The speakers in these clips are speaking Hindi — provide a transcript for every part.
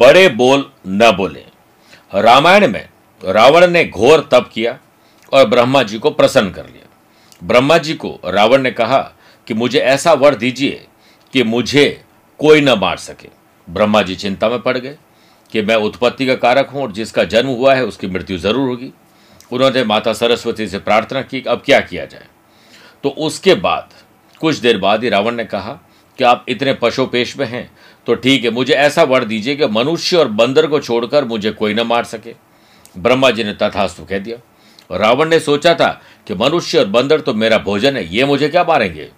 बड़े बोल न बोले। रामायण में रावण ने घोर तप किया और ब्रह्मा जी को प्रसन्न कर लिया। ब्रह्मा जी को रावण ने कहा कि मुझे ऐसा वर दीजिए कि मुझे कोई न मार सके। ब्रह्मा जी चिंता में पड़ गए कि मैं उत्पत्ति का कारक हूँ और जिसका जन्म हुआ है उसकी मृत्यु ज़रूर होगी। उन्होंने माता सरस्वती से प्रार्थना की अब क्या किया जाए। तो उसके बाद, कुछ देर बाद ही रावण ने कहा कि आप इतने पशुपेश में हैं तो ठीक है, मुझे ऐसा वर दीजिए कि मनुष्य और बंदर को छोड़कर मुझे कोई न मार सके। ब्रह्मा जी ने तथास्तु कह दिया। रावण ने सोचा था कि मनुष्य और बंदर तो मेरा भोजन है, ये मुझे क्या मारेंगे?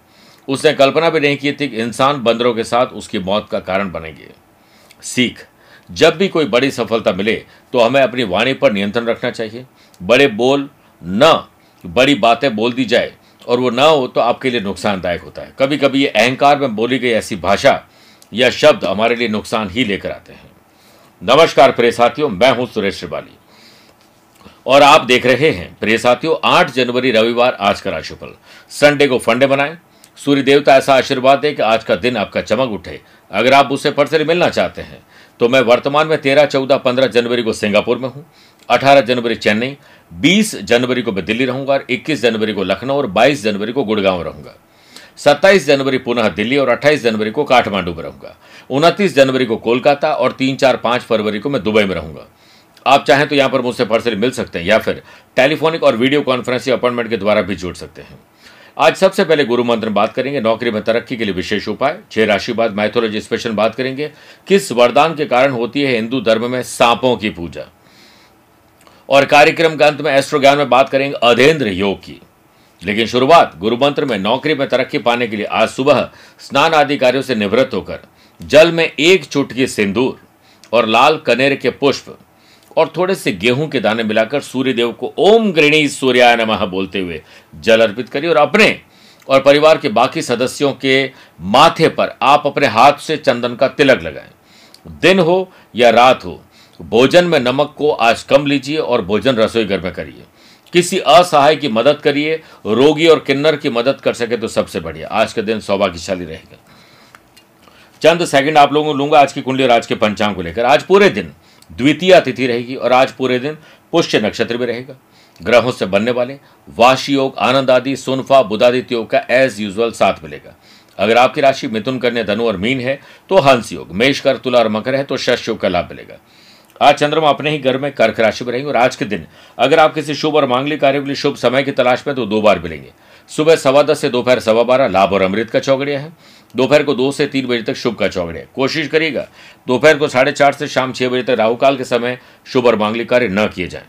उसने कल्पना भी नहीं की थी कि इंसान बंदरों के साथ उसकी मौत का कारण बनेंगे। सीख, जब भी कोई बड़ी सफलता मिले तो हमें अपनी वाणी पर नियंत्रण रखना चाहिए। बड़े बोल न, बड़ी बातें बोल दी जाए, और वो ना हो तो आपके लिए नुकसानदायक होता है। कभी कभी ये अहंकार में बोली गई ऐसी भाषा या शब्द हमारे लिए नुकसान ही लेकर आते हैं। नमस्कार प्रिय साथियों, मैं हूँ सुरेश श्रिवाली। और आप देख रहे हैं, प्रिय साथियों, आठ जनवरी रविवार, आज का राशिफल। संडे को फंडे बनाएँ सूर्य देवता ऐसा आशीर्वाद दे कि आज का दिन आपका चमक उठे। अगर आप उससे पर्सनली मिलना चाहते हैं तो मैं वर्तमान में तेरह, चौदह, पंद्रह जनवरी को सिंगापुर में हूँ, अठारह जनवरी चेन्नई, बीस जनवरी को मैं दिल्ली रहूँगा और इक्कीस जनवरी को लखनऊ और बाईस जनवरी को गुड़गांव रहूँगा। सत्ताईस जनवरी पुनः दिल्ली और अट्ठाईस जनवरी को काठमांडू में रहूँगा। उनतीस जनवरी को कोलकाता और तीन चार पाँच फरवरी को मैं दुबई में रहूँगा। आप चाहें तो यहाँ पर मुझसे पर्सनली मिल सकते हैं या फिर टेलीफोनिक और वीडियो कॉन्फ्रेंसिंग अपॉइंटमेंट के द्वारा भी जुड़ सकते हैं। आज सबसे पहले गुरु मंत्र में बात करेंगे, नौकरी में तरक्की के लिए विशेष उपाय, छह राशि बाद मैथोलॉजी स्पेशल बात करेंगे, किस वरदान के कारण होती है हिंदू धर्म में सांपों की पूजा। और कार्यक्रम के अंत में एस्ट्रो ज्ञान में बात करेंगे अधेंद्र योग की। लेकिन शुरुआत गुरु मंत्र में नौकरी में तरक्की पाने के लिए आज सुबह स्नान आदि कार्यों से निवृत्त होकर जल में एक चुटकी सिंदूर और लाल कनेर के पुष्प और थोड़े से गेहूँ के दाने मिलाकर सूर्य देव को ओम गृणी सूर्याय नमः बोलते हुए जल अर्पित करिए और अपने और परिवार के बाकी सदस्यों के माथे पर आप अपने हाथ से चंदन का तिलक लगाएँ। दिन हो या रात हो, भोजन में नमक को आज कम लीजिए और भोजन रसोई घर में करिए। किसी असहाय की मदद करिए, रोगी और किन्नर की मदद कर सके तो सबसे बढ़िया। आज का दिन सौभाग्यशाली रहेगा। चंद सेकंड आप लोगों को लूँगा आज की कुंडली और आज के पंचांग को लेकर। आज पूरे दिन द्वितीय तिथि रहेगी और आज पूरे दिन पुष्य नक्षत्र भी रहेगा। ग्रहों से बनने वाले वाशी योग, आनंद आदि, सुनफा, बुधादित्य योग का एज यूजल साथ मिलेगा। अगर आपकी राशि मिथुन, कन्या, धनु और मीन है तो हंस योग। मेष कर तुला और मकर है तो शश योग का लाभ मिलेगा। आज चंद्रमा अपने ही घर में कर्क राशि में रहेंगे और आज के दिन, अगर आप किसी शुभ और मांगलिक कार्य के लिए शुभ समय की तलाश में तो दो बार मिलेंगे। सुबह सवा दस से दोपहर सवा बारह, लाभ और अमृत का चौगड़िया है। दोपहर को दो से तीन बजे तक शुभ का चौगड़िया कोशिश करिएगा, दोपहर को साढ़े चार से शाम छह बजे तक राहुकाल के समय शुभ और मांगलिक कार्य न किए जाएँ।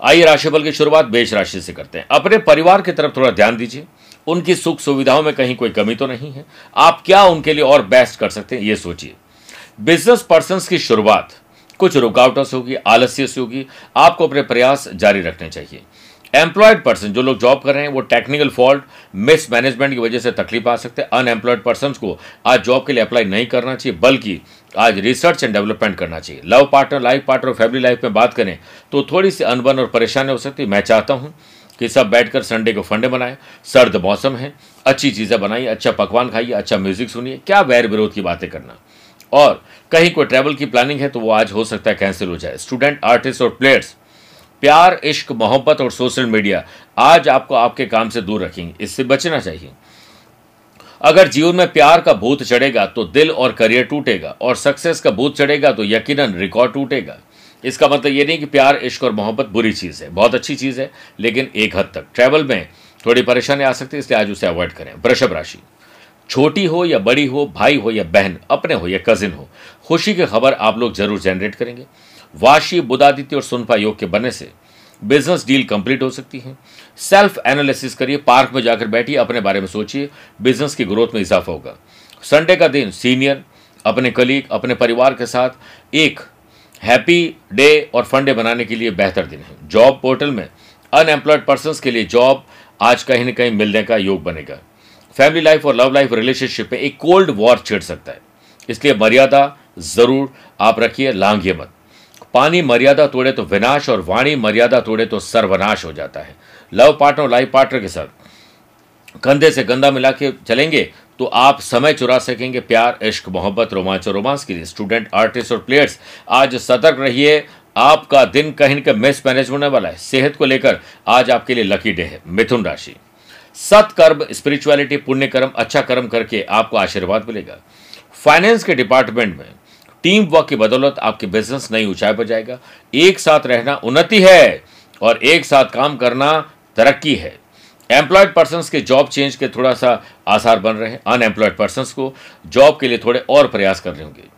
आइए राशिफल की शुरुआत बेश राशि से करते हैं। अपने परिवार की तरफ़ थोड़ा ध्यान दीजिए। उनकी सुख सुविधाओं में कहीं कोई कमी तो नहीं है। आप क्या उनके लिए और बेस्ट कर सकते हैं, ये सोचिए। बिज़नेस पर्सन की शुरुआत कुछ रुकावटों से होगी, आलस्य से होगी। आपको अपने प्रयास जारी रखने चाहिए। एम्प्लॉयड पर्सन जो लोग जॉब कर रहे हैं, वो टेक्निकल फॉल्ट मिस मैनेजमेंट की वजह से तकलीफ़ आ सकते हैं। अनएम्प्लॉयड पर्सन को आज जॉब के लिए अप्लाई नहीं करना चाहिए, बल्कि आज रिसर्च एंड डेवलपमेंट करना चाहिए। Love partner life partner family life में बात करें तो थोड़ी सी अनबन और परेशानी हो सकती है। मैं चाहता हूँ कि सब बैठकर संडे को फंडे बनाएँ। सर्द मौसम है, अच्छी चीज़ें बनाइए अच्छा पकवान खाइए अच्छा म्यूज़िक सुनिए। क्या वैर विरोध की बातें करना? और कहीं कोई ट्रैवल की प्लानिंग है तो वो आज हो सकता है कैंसिल हो जाए। स्टूडेंट आर्टिस्ट और प्लेयर्स प्यार, इश्क, मोहब्बत और सोशल मीडिया आज आपको आपके काम से दूर रखेंगे। इससे बचना चाहिए। अगर जीवन में प्यार का भूत चढ़ेगा तो दिल और करियर टूटेगा और सक्सेस का भूत चढ़ेगा तो यकीनन रिकॉर्ड टूटेगा। इसका मतलब ये नहीं कि प्यार, इश्क और मोहब्बत बुरी चीज़ है। बहुत अच्छी चीज़ है, लेकिन एक हद तक। ट्रैवल में थोड़ी परेशानी आ सकती है, इसलिए आज उसे अवॉइड करें। वृषभ राशि। छोटी हो या बड़ी हो, भाई हो या बहन, अपने हो या कजिन हो, खुशी की खबर आप लोग ज़रूर जनरेट करेंगे। वाशी बुदादित्य और सुनफा योग के बनने से बिज़नेस डील कंप्लीट हो सकती है। सेल्फ एनालिसिस करिए पार्क में जाकर बैठिए, अपने बारे में सोचिए बिज़नेस की ग्रोथ में इजाफा होगा। संडे का दिन सीनियर अपने कलीग अपने परिवार के साथ, एक हैप्पी डे और फंडे बनाने के लिए बेहतर दिन है। जॉब पोर्टल में अनएम्प्लॉयड पर्सन के लिए जॉब आज कहीं ना कहीं मिलने का योग बनेगा। फैमिली लाइफ और लव लाइफ रिलेशनशिप में एक कोल्ड वॉर छिड़ सकता है। इसलिए मर्यादा ज़रूर आप रखिए, लांघिए मत। पानी मर्यादा तोड़े तो विनाश और वाणी मर्यादा तोड़े तो सर्वनाश हो जाता है। लव पार्टनर लाइफ पार्टनर के साथ कंधे से गंदा मिला के चलेंगे तो आप समय चुरा सकेंगे। प्यार, इश्क, मोहब्बत, रोमांच और रोमांस के लिए स्टूडेंट आर्टिस्ट और प्लेयर्स आज सतर्क रहिए। आपका दिन कहीं न कहीं मिस मैनेज होने वाला है। सेहत को लेकर आज आपके लिए लकी डे है। मिथुन राशि। सत्कर्म स्पिरिचुअलिटी पुण्य कर्म अच्छा कर्म करके आपको आशीर्वाद मिलेगा। फाइनेंस के डिपार्टमेंट में टीम वर्क की बदौलत आपके बिज़नेस नई ऊंचाई पर जाएगा। एक साथ रहना उन्नति है और एक साथ काम करना तरक्की है। एम्प्लॉयड पर्सन के जॉब चेंज के थोड़ा सा आसार बन रहे हैं। अनएम्प्लॉयड पर्सन को जॉब के लिए थोड़े और प्रयास कर रहे होंगे।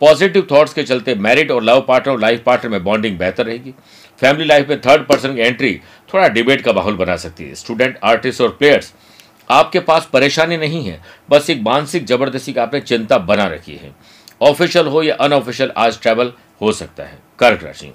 पॉजिटिव थॉट्स के चलते मैरिड और लव पार्टनर और लाइफ पार्टनर में बॉन्डिंग बेहतर रहेगी। फैमिली लाइफ में थर्ड पर्सन की एंट्री थोड़ा डिबेट का माहौल बना सकती है। स्टूडेंट आर्टिस्ट और प्लेयर्स आपके पास परेशानी नहीं है, बस एक मानसिक ज़बरदस्ती का आपने चिंता बना रखी है। ऑफिशियल हो या अनऑफिशियल आज ट्रैवल हो सकता है। कर्क राशि।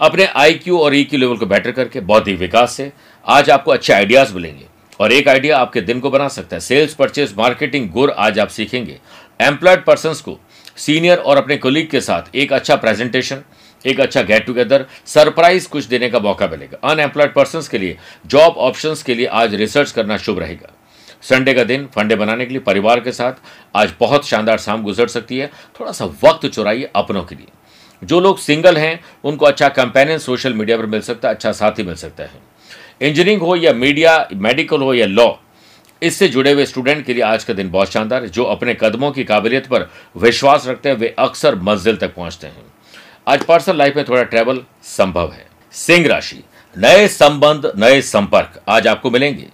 अपने आईक्यू और ईक्यू लेवल को बेटर करके बौद्धिक विकास से आज आपको अच्छे आइडियाज़ मिलेंगे। और एक आइडिया आपके दिन को बना सकता है। सेल्स परचेज मार्केटिंग गुर आज आप सीखेंगे। एम्प्लॉयड पर्सन को सीनियर और अपने कोलीग के साथ एक अच्छा प्रेजेंटेशन एक अच्छा गेट टुगेदर सरप्राइज़ कुछ देने का मौका मिलेगा। अनएम्प्लॉयड पर्सन के लिए जॉब ऑप्शन के लिए आज रिसर्च करना शुभ रहेगा। संडे का दिन फंडे बनाने के लिए, परिवार के साथ। आज बहुत शानदार शाम गुजर सकती है। थोड़ा सा वक्त चुराइए अपनों के लिए। जो लोग सिंगल हैं, उनको अच्छा कंपेनियन सोशल मीडिया पर मिल सकता है अच्छा साथी मिल सकता है। इंजीनियरिंग हो या मीडिया मेडिकल हो या लॉ इससे जुड़े हुए स्टूडेंट के लिए आज का दिन बहुत शानदार है। जो अपने कदमों की काबिलियत पर विश्वास रखते हैं, वे अक्सर मंजिल तक पहुँचते हैं। आज पर्सनल लाइफ में थोड़ा ट्रैवल संभव है। सिंह राशि, नए संबंध, नए संपर्क आज आपको मिलेंगे।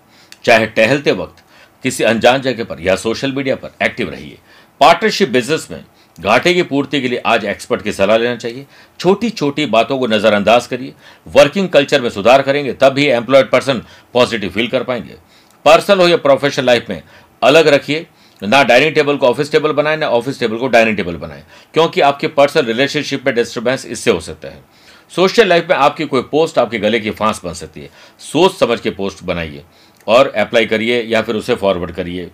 चाहे टहलते वक्त, किसी अनजान जगह पर या सोशल मीडिया पर एक्टिव रहिए। पार्टनरशिप बिज़नेस में घाटे की पूर्ति के लिए आज एक्सपर्ट की सलाह लेना चाहिए। छोटी छोटी बातों को नजरअंदाज करिए। वर्किंग कल्चर में सुधार करेंगे तब ही एम्प्लॉयड पर्सन पॉजिटिव फील कर पाएँगे। पर्सनल हो या प्रोफेशनल लाइफ में अलग रखिए। ना डाइनिंग टेबल को ऑफ़िस टेबल बनाए, ना ऑफ़िस टेबल को डाइनिंग टेबल बनाए, क्योंकि आपके पर्सनल रिलेशनशिप में डिस्टर्बेंस इससे हो सकता है। सोशल लाइफ में आपकी कोई पोस्ट आपके गले की फांस बन सकती है। सोच समझ के पोस्ट बनाइए और अप्लाई करिए या फिर उसे फॉरवर्ड करिए।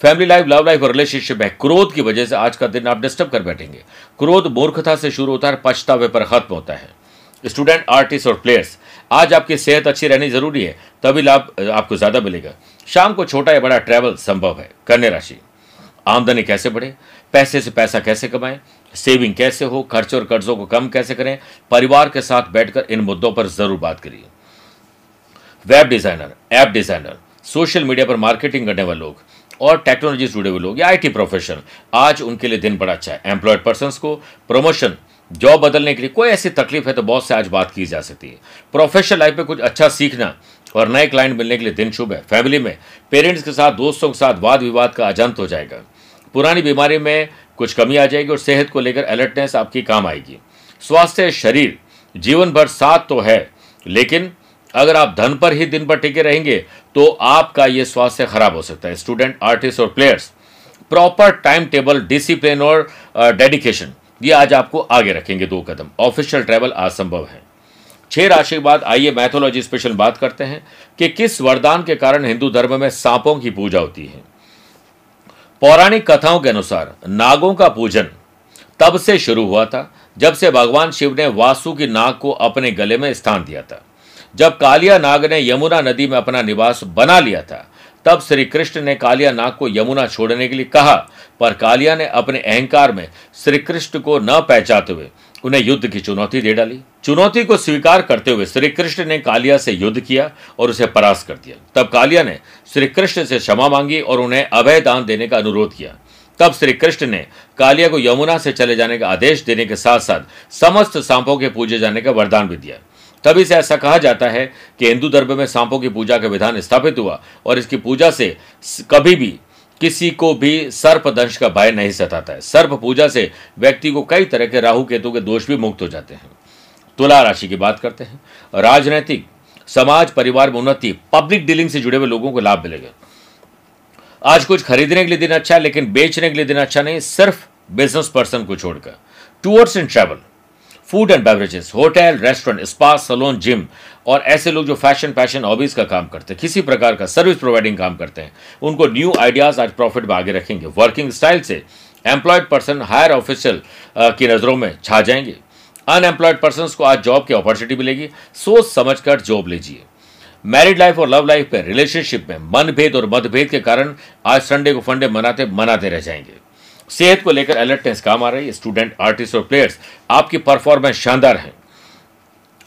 फैमिली लाइफ लव लाइफ और रिलेशनशिप है क्रोध की वजह से आज का दिन आप डिस्टर्ब कर बैठेंगे। क्रोध मूर्खता से शुरू होता है, पछतावे पर खत्म होता है। स्टूडेंट आर्टिस्ट और प्लेयर्स आज आपकी सेहत अच्छी रहनी ज़रूरी है, तभी लाभ, आपको ज़्यादा मिलेगा। शाम को छोटा या बड़ा ट्रैवल संभव है कन्या राशि। आमदनी कैसे बढ़े? पैसे से पैसा कैसे कमाएँ? सेविंग कैसे हो? खर्च और कर्जों को कम कैसे करें? परिवार के साथ बैठकर इन मुद्दों पर ज़रूर बात करिए। Web designer app designer social media पर मार्केटिंग करने वाले लोग और टेक्नोलॉजी से जुड़े हुए लोग या आईटी प्रोफेशनल आज उनके लिए दिन बड़ा अच्छा है। एम्प्लॉयड पर्सन को प्रमोशन जॉब बदलने के लिए कोई ऐसी तकलीफ़ है तो बहुत से आज बात की जा सकती है। प्रोफेशनल लाइफ में कुछ अच्छा सीखना और नए क्लाइंट मिलने के लिए दिन शुभ है। फैमिली में, पेरेंट्स के साथ, दोस्तों के साथ वाद विवाद का अजंत हो जाएगा। पुरानी बीमारी में कुछ कमी आ जाएगी और सेहत को लेकर अलर्टनेस आपकी काम आएगी। स्वास्थ्य, शरीर जीवन भर साथ तो है, लेकिन अगर आप धन पर ही दिन भर टिके रहेंगे तो आपका ये स्वास्थ्य खराब हो सकता है। स्टूडेंट, आर्टिस्ट और players, proper time table discipline और डेडिकेशन, ये आज आपको आगे रखेंगे दो कदम। ऑफिशियल ट्रैवल असंभव है। छह राशि के बाद आइए मैथोलॉजी स्पेशल बात करते हैं कि किस वरदान के कारण हिंदू धर्म में सांपों की पूजा होती है। पौराणिक कथाओं के अनुसार नागों का पूजन तब से शुरू हुआ था, जब से भगवान शिव ने वासु की नाग को अपने गले में स्थान दिया था। जब कालिया नाग ने यमुना नदी में अपना निवास बना लिया था, तब श्री कृष्ण ने कालिया नाग को यमुना छोड़ने के लिए कहा, पर कालिया ने अपने अहंकार में श्री कृष्ण को न पहचाते हुए उन्हें युद्ध की चुनौती दे डाली। चुनौती को स्वीकार करते हुए श्री कृष्ण ने कालिया से युद्ध किया और उसे परास्त कर दिया। तब कालिया ने श्री कृष्ण से क्षमा मांगी और उन्हें अभय दान देने का अनुरोध किया। तब श्री कृष्ण ने कालिया को यमुना से चले जाने का आदेश देने के साथ साथ समस्त सांपों के पूजे जाने का वरदान भी दिया। तभी से ऐसा कहा जाता है कि हिंदू धर्म में सांपों की पूजा का विधान स्थापित हुआ और इसकी पूजा से कभी भी किसी को भी सर्प दंश का भय नहीं सताता है। सर्प पूजा से व्यक्ति को कई तरह के राहु केतु के दोष भी मुक्त हो जाते हैं। तुला राशि की बात करते हैं। राजनैतिक, समाज, परिवार में उन्नति पब्लिक डीलिंग से जुड़े हुए लोगों को लाभ मिलेगा। आज कुछ खरीदने के लिए दिन अच्छा है लेकिन बेचने के लिए दिन अच्छा नहीं, सिर्फ़ बिज़नेस पर्सन को छोड़कर। Towards and travel food and beverages hotel restaurant spa salon gym और ऐसे लोग जो फ़ैशन पैशन हॉबीज का काम करते हैं, किसी प्रकार का सर्विस प्रोवाइडिंग काम करते हैं, उनको न्यू आइडियाज़ आज प्रॉफिट में आगे रखेंगे। वर्किंग स्टाइल से एम्प्लॉयड पर्सन हायर ऑफिशियल की नज़रों में छा जाएँगे। अनएम्प्लॉयड पर्सन को आज जॉब की अपॉर्चुनिटी मिलेगी। सोच समझकर जॉब लीजिए। मैरिड लाइफ और लव लाइफ में रिलेशनशिप में मनभेद और मतभेद के कारण आज संडे को फंडे मनाते मनाते रह जाएँगे। सेहत को लेकर अलर्टनेस काम आ रही है। स्टूडेंट आर्टिस्ट और प्लेयर्स आपकी परफॉर्मेंस शानदार है।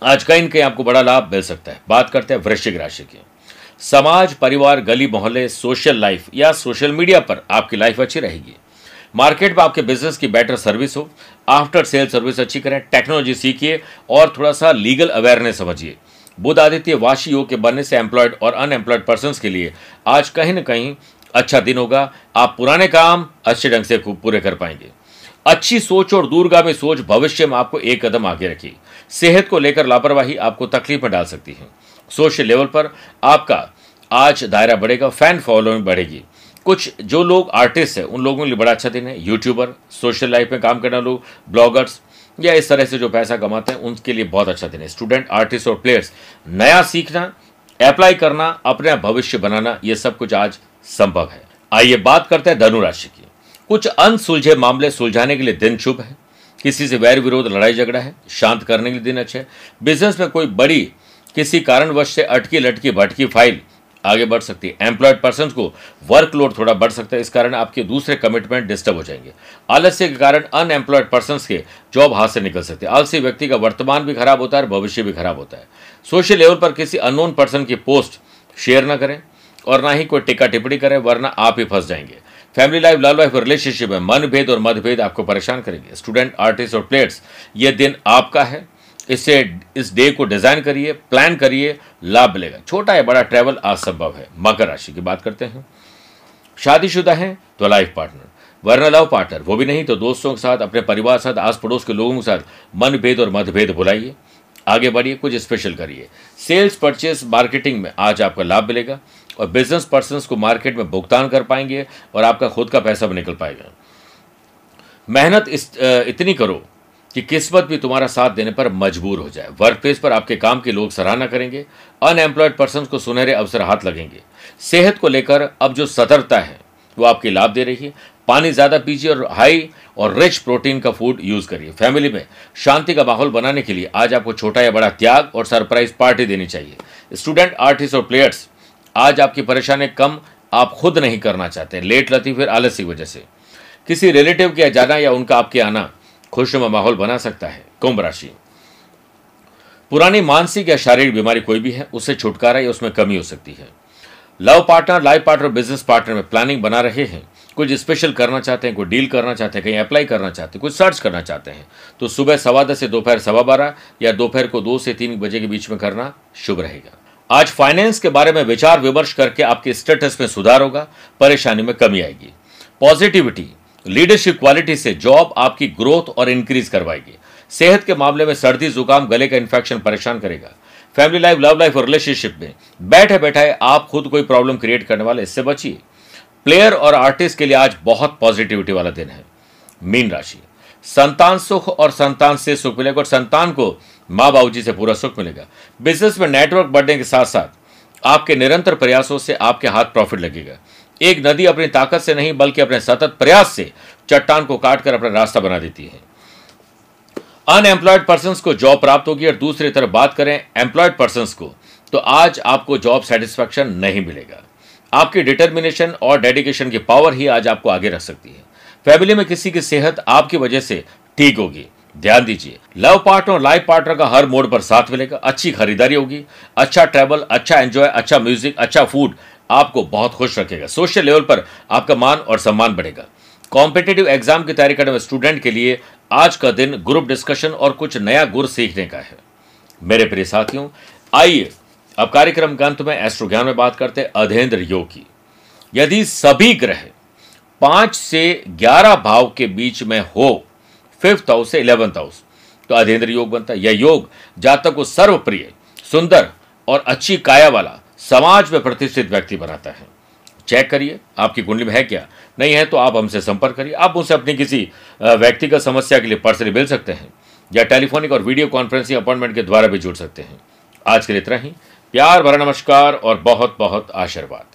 आज कहीं न कहीं आपको बड़ा लाभ मिल सकता है। बात करते हैं वृश्चिक राशि की। समाज, परिवार, गली, मोहल्ले सोशल लाइफ या सोशल मीडिया पर आपकी लाइफ अच्छी रहेगी। मार्केट में आपके बिज़नेस की बेटर सर्विस हो। आफ्टर सेल सर्विस अच्छी करें। टेक्नोलॉजी सीखिए और थोड़ा सा लीगल अवेयरनेस समझिए। बुध आदित्य वाशी योग के बनने से एम्प्लॉयड और अनएम्प्लॉयड पर्सन के लिए आज कहीं ना कहीं अच्छा दिन होगा। आप पुराने काम अच्छे ढंग से पूरे कर पाएँगे। अच्छी सोच और दूरगामी सोच भविष्य में आपको एक कदम आगे रखी सेहत को लेकर लापरवाही आपको तकलीफ़ में डाल सकती है। सोशल लेवल पर आपका आज दायरा बढ़ेगा, फ़ैन फॉलोइंग बढ़ेगी। कुछ जो लोग आर्टिस्ट हैं, उन लोगों के लिए बड़ा अच्छा दिन है। यूट्यूबर, सोशल लाइफ में काम करने लोग, ब्लॉगर्स या इस तरह से जो पैसा कमाते हैं, उनके लिए बहुत अच्छा दिन है। स्टूडेंट, आर्टिस्ट और प्लेयर्स, नया सीखना, अप्लाई करना, अपने भविष्य बनाना, ये सब कुछ आज संभव है। आइए बात करते हैं धनुराशि की। कुछ अनसुलझे मामले सुलझाने के लिए दिन शुभ है। किसी से वैर विरोध, लड़ाई झगड़ा है, शांत करने के लिए दिन अच्छे बिज़नेस में कोई बड़ी, किसी कारणवश से अटकी लटकी भटकी फ़ाइल आगे बढ़ सकती है। एम्प्लॉयड पर्सन को वर्कलोड थोड़ा बढ़ सकता है। इस कारण आपके दूसरे कमिटमेंट डिस्टर्ब हो जाएँगे। आलस्य के कारण अनएम्प्लॉयड पर्सन के जॉब हाथ से निकल सकते हैं। आलसी व्यक्ति का वर्तमान भी खराब होता है भविष्य भी खराब होता है। सोशल लेवल पर किसी अननोन पर्सन की पोस्ट शेयर ना करें और ना ही कोई टिक्का टिप्पणी करें, वरना आप ही फंस जाएँगे। Family life love life relationship में मनभेद और मतभेद आपको परेशान करेंगे। स्टूडेंट आर्टिस्ट और प्लेयर्स ये दिन आपका है। इससे इस डे को डिज़ाइन करिए प्लान करिए, लाभ मिलेगा। छोटा या बड़ा ट्रैवल आज संभव है। मकर राशि की बात करते हैं। शादीशुदा है तो लाइफ पार्टनर वरना लव पार्टनर वो भी नहीं तो दोस्तों के साथ, अपने परिवार साथ आस पड़ोस के लोगों के साथ मनभेद और मतभेद भुलाइए। आगे बढ़िए, कुछ स्पेशल करिए। सेल्स परचेस मार्केटिंग में आज आपका लाभ मिलेगा। और बिज़नेस पर्सन को मार्केट में भुगतान कर पाएँगे और आपका खुद का पैसा भी निकल पाएगा। मेहनत इतनी करो कि किस्मत भी तुम्हारा साथ देने पर मजबूर हो जाए। वर्क प्लेस पर आपके काम के लोग सराहना करेंगे। अनएम्प्लॉयड पर्सन को सुनहरे अवसर हाथ लगेंगे। सेहत को लेकर अब जो सतर्कता है, वो आपकी लाभ दे रही है। पानी ज़्यादा पीजिए और हाई और रिच प्रोटीन का फ़ूड यूज़ करिए। फैमिली में शांति का माहौल बनाने के लिए आज आपको छोटा या बड़ा त्याग और सरप्राइज़ पार्टी देनी चाहिए। स्टूडेंट आर्टिस्ट और प्लेयर्स आज आपकी परेशानी कम आप खुद नहीं करना चाहते। लेट लती फिर आलस की वजह से। किसी रिलेटिव के जाना या उनका आपके आना खुशनुमा माहौल बना सकता है। कुंभ राशि। पुरानी मानसिक या शारीरिक बीमारी कोई भी है, उससे छुटकारा या उसमें कमी हो सकती है। Love partner life partner business partner में प्लानिंग बना रहे हैं। कुछ स्पेशल करना चाहते हैं कोई डील करना चाहते हैं, कहीं अप्लाई करना चाहते हैं, कुछ सर्च करना चाहते हैं। तो सुबह सवा दस से दोपहर सवा बारह या दोपहर को दो से तीन बजे के बीच में करना शुभ रहेगा। आज फाइनेंस के बारे में विचार विमर्श करके आपके स्टेटस में सुधार होगा, परेशानी में कमी आएगी। पॉजिटिविटी लीडरशिप क्वालिटी से जॉब आपकी ग्रोथ और इंक्रीज करवाएगी। सेहत के मामले में सर्दी, जुकाम, गले का इन्फेक्शन परेशान करेगा। फैमिली लाइफ लव लाइफ और रिलेशनशिप में बैठे बैठे आप खुद कोई प्रॉब्लम क्रिएट करने वाले, इससे बचिए। प्लेयर और आर्टिस्ट के लिए आज बहुत पॉजिटिविटी वाला दिन है। मीन राशि, संतान सुख और संतान से सुख मिलेगा और संतान को माँ बाबू जी से पूरा सुख मिलेगा। बिज़नेस में नेटवर्क बढ़ने के साथ साथ आपके निरंतर प्रयासों से आपके हाथ प्रॉफिट लगेगा। एक नदी अपनी ताकत से नहीं, बल्कि अपने सतत प्रयास से चट्टान को काटकर अपना रास्ता बना देती है। अनएम्प्लॉयड पर्सन को जॉब प्राप्त होगी और दूसरी तरफ़ बात करें एम्प्लॉयड पर्सन को तो आज आपको जॉब सेटिस्फैक्शन नहीं मिलेगा। आपकी डिटर्मिनेशन और डेडिकेशन की पावर ही आज आपको आगे रख सकती है। फैमिली में किसी की सेहत आपकी वजह से ठीक होगी। ध्यान दीजिए, लव पार्टनर लाइफ पार्टनर का हर मोड पर साथ मिलेगा, अच्छी खरीदारी होगी अच्छा ट्रैवल अच्छा एंजॉय अच्छा म्यूज़िक अच्छा फ़ूड आपको बहुत खुश रखेगा। सोशल लेवल पर आपका मान और सम्मान बढ़ेगा। कॉम्पिटेटिव एग्ज़ाम की तैयारी करने वाले स्टूडेंट के लिए आज का दिन ग्रुप डिस्कशन और कुछ नया गुर सीखने का है। मेरे प्रिय साथियों, आइए अब कार्यक्रम के अंत में एस्ट्रो ज्ञान में बात करते हैं अधेंद्र योग। की यदि सभी ग्रह पाँच से ग्यारह भाव के बीच में हो फिफ्थ हाउस से इलेवंथ हाउस तो अधेंद्र योग बनता है। यह योग जातक को सर्वप्रिय, सुंदर और अच्छी काया वाला समाज में प्रतिष्ठित व्यक्ति बनाता है। चेक करिए, आपकी कुंडली में है क्या? नहीं है तो आप हमसे संपर्क करिए। आप उनसे अपनी किसी व्यक्तिगत समस्या के लिए पर्सनली मिल सकते हैं या टेलीफोनिक और वीडियो कॉन्फ्रेंसिंग अपॉइंटमेंट के द्वारा भी जुड़ सकते हैं। आज के लिए इतना ही। प्यार भरा नमस्कार और बहुत बहुत आशीर्वाद।